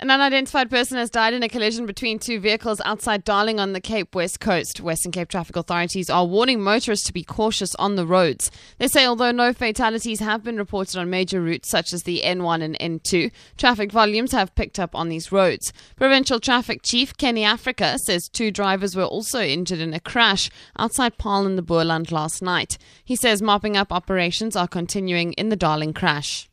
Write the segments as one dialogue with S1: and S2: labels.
S1: An unidentified person has died in a collision between two vehicles outside Darling on the Cape West Coast. Western Cape traffic authorities are warning motorists to be cautious on the roads. They say although no fatalities have been reported on major routes such as the N1 and N2, traffic volumes have picked up on these roads. Provincial Traffic Chief Kenny Africa says two drivers were also injured in a crash outside Paarl in the Boland last night. He says mopping up operations are continuing in the Darling crash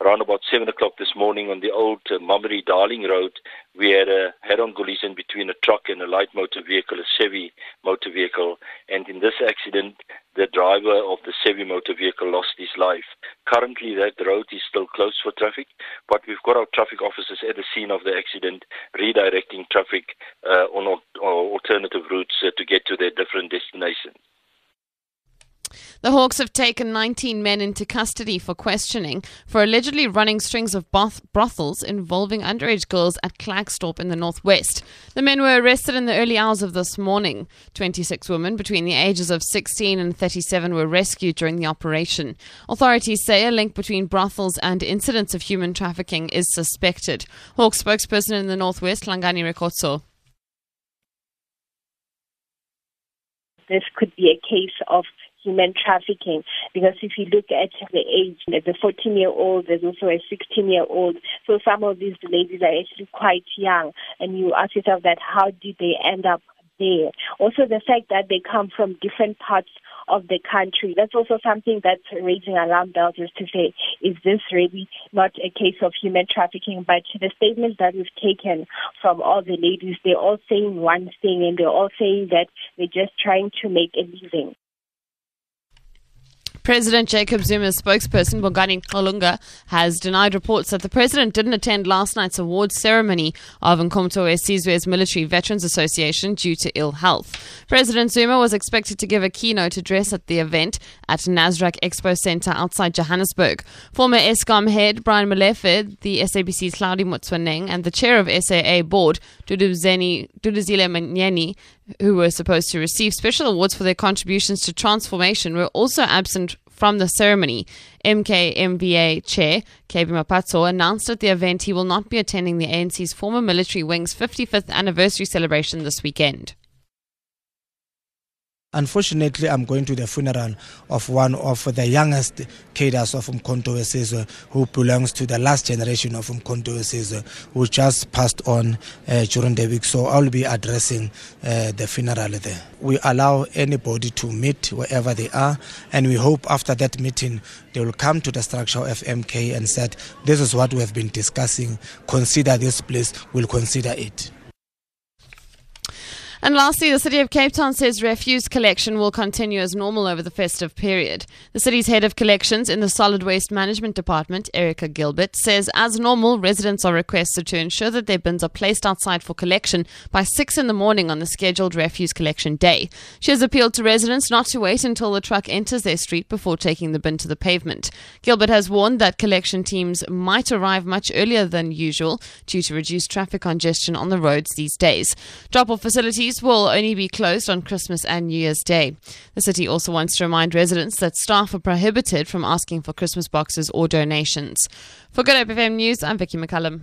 S2: around about 7 o'clock this morning on the old uh, Darling Road, we had a head-on collision between a truck and a light motor vehicle, a Chevy motor vehicle. And in this accident, the driver of the Chevy motor vehicle lost his life. Currently, that road is still closed for traffic, but we've got our traffic officers at the scene of the accident, redirecting traffic uh, on alternative routes uh, to get to their different destinations.
S1: The Hawks have taken 19 men into custody for questioning for allegedly running strings of brothels involving underage girls at Klerksdorp in the northwest. The men were arrested in the early hours of this morning. 26 women between the ages of 16 and 37 were rescued during the operation. Authorities say a link between brothels and incidents of human trafficking is suspected. Hawks spokesperson in the northwest, Langani Rekotso.
S3: This could be a case of human trafficking. Because if you look at the age, the 14 year old, there's also a 16 year old. So some of these ladies are actually quite young. And you ask yourself that how did they end up there? Also, the fact that they come from different parts of the country. That's also something that's raising alarm bells as to say, is this really not a case of human trafficking? But the statements that we've taken from all the ladies, they're all saying one thing and they're all saying that they're just trying to make a living.
S1: President Jacob Zuma's spokesperson, Bongani Ngqulunga, has denied reports that the president didn't attend last night's awards ceremony of Umkhonto weSizwe's Military Veterans Association due to ill health. President Zuma was expected to give a keynote address at the event at Nasrec Expo Center outside Johannesburg. Former Eskom head Brian Molefe, the SABC's Hlaudi Motsoeneng, and the chair of SAA board, Duduzile Myeni, who were supposed to receive special awards for their contributions to transformation, were also absent from the ceremony. MKMVA chair Kebby Maphatsoe announced at the event he will not be attending the ANC's former military wing's 55th anniversary celebration this weekend.
S4: Unfortunately, I'm going to the funeral of one of the youngest cadres of Umkhonto weSizwe, who belongs to the last generation of Umkhonto weSizwe, who just passed on uh, during the week. So I'll be addressing uh, the funeral there. We allow anybody to meet wherever they are, and we hope after that meeting they will come to the structure of MK and said, "This is what we have been discussing. Consider this place. We'll consider it."
S1: And lastly, the City of Cape Town says refuse collection will continue as normal over the festive period. The city's head of collections in the Solid Waste Management Department, Erica Gilbert, says as normal, residents are requested to ensure that their bins are placed outside for collection by 6 in the morning on the scheduled refuse collection day. She has appealed to residents not to wait until the truck enters their street before taking the bin to the pavement. Gilbert has warned that collection teams might arrive much earlier than usual due to reduced traffic congestion on the roads these days. Drop off facilities will only be closed on Christmas and New Year's Day. The city also wants to remind residents that staff are prohibited from asking for Christmas boxes or donations. For Good Hope FM News, I'm Vicky McCullum.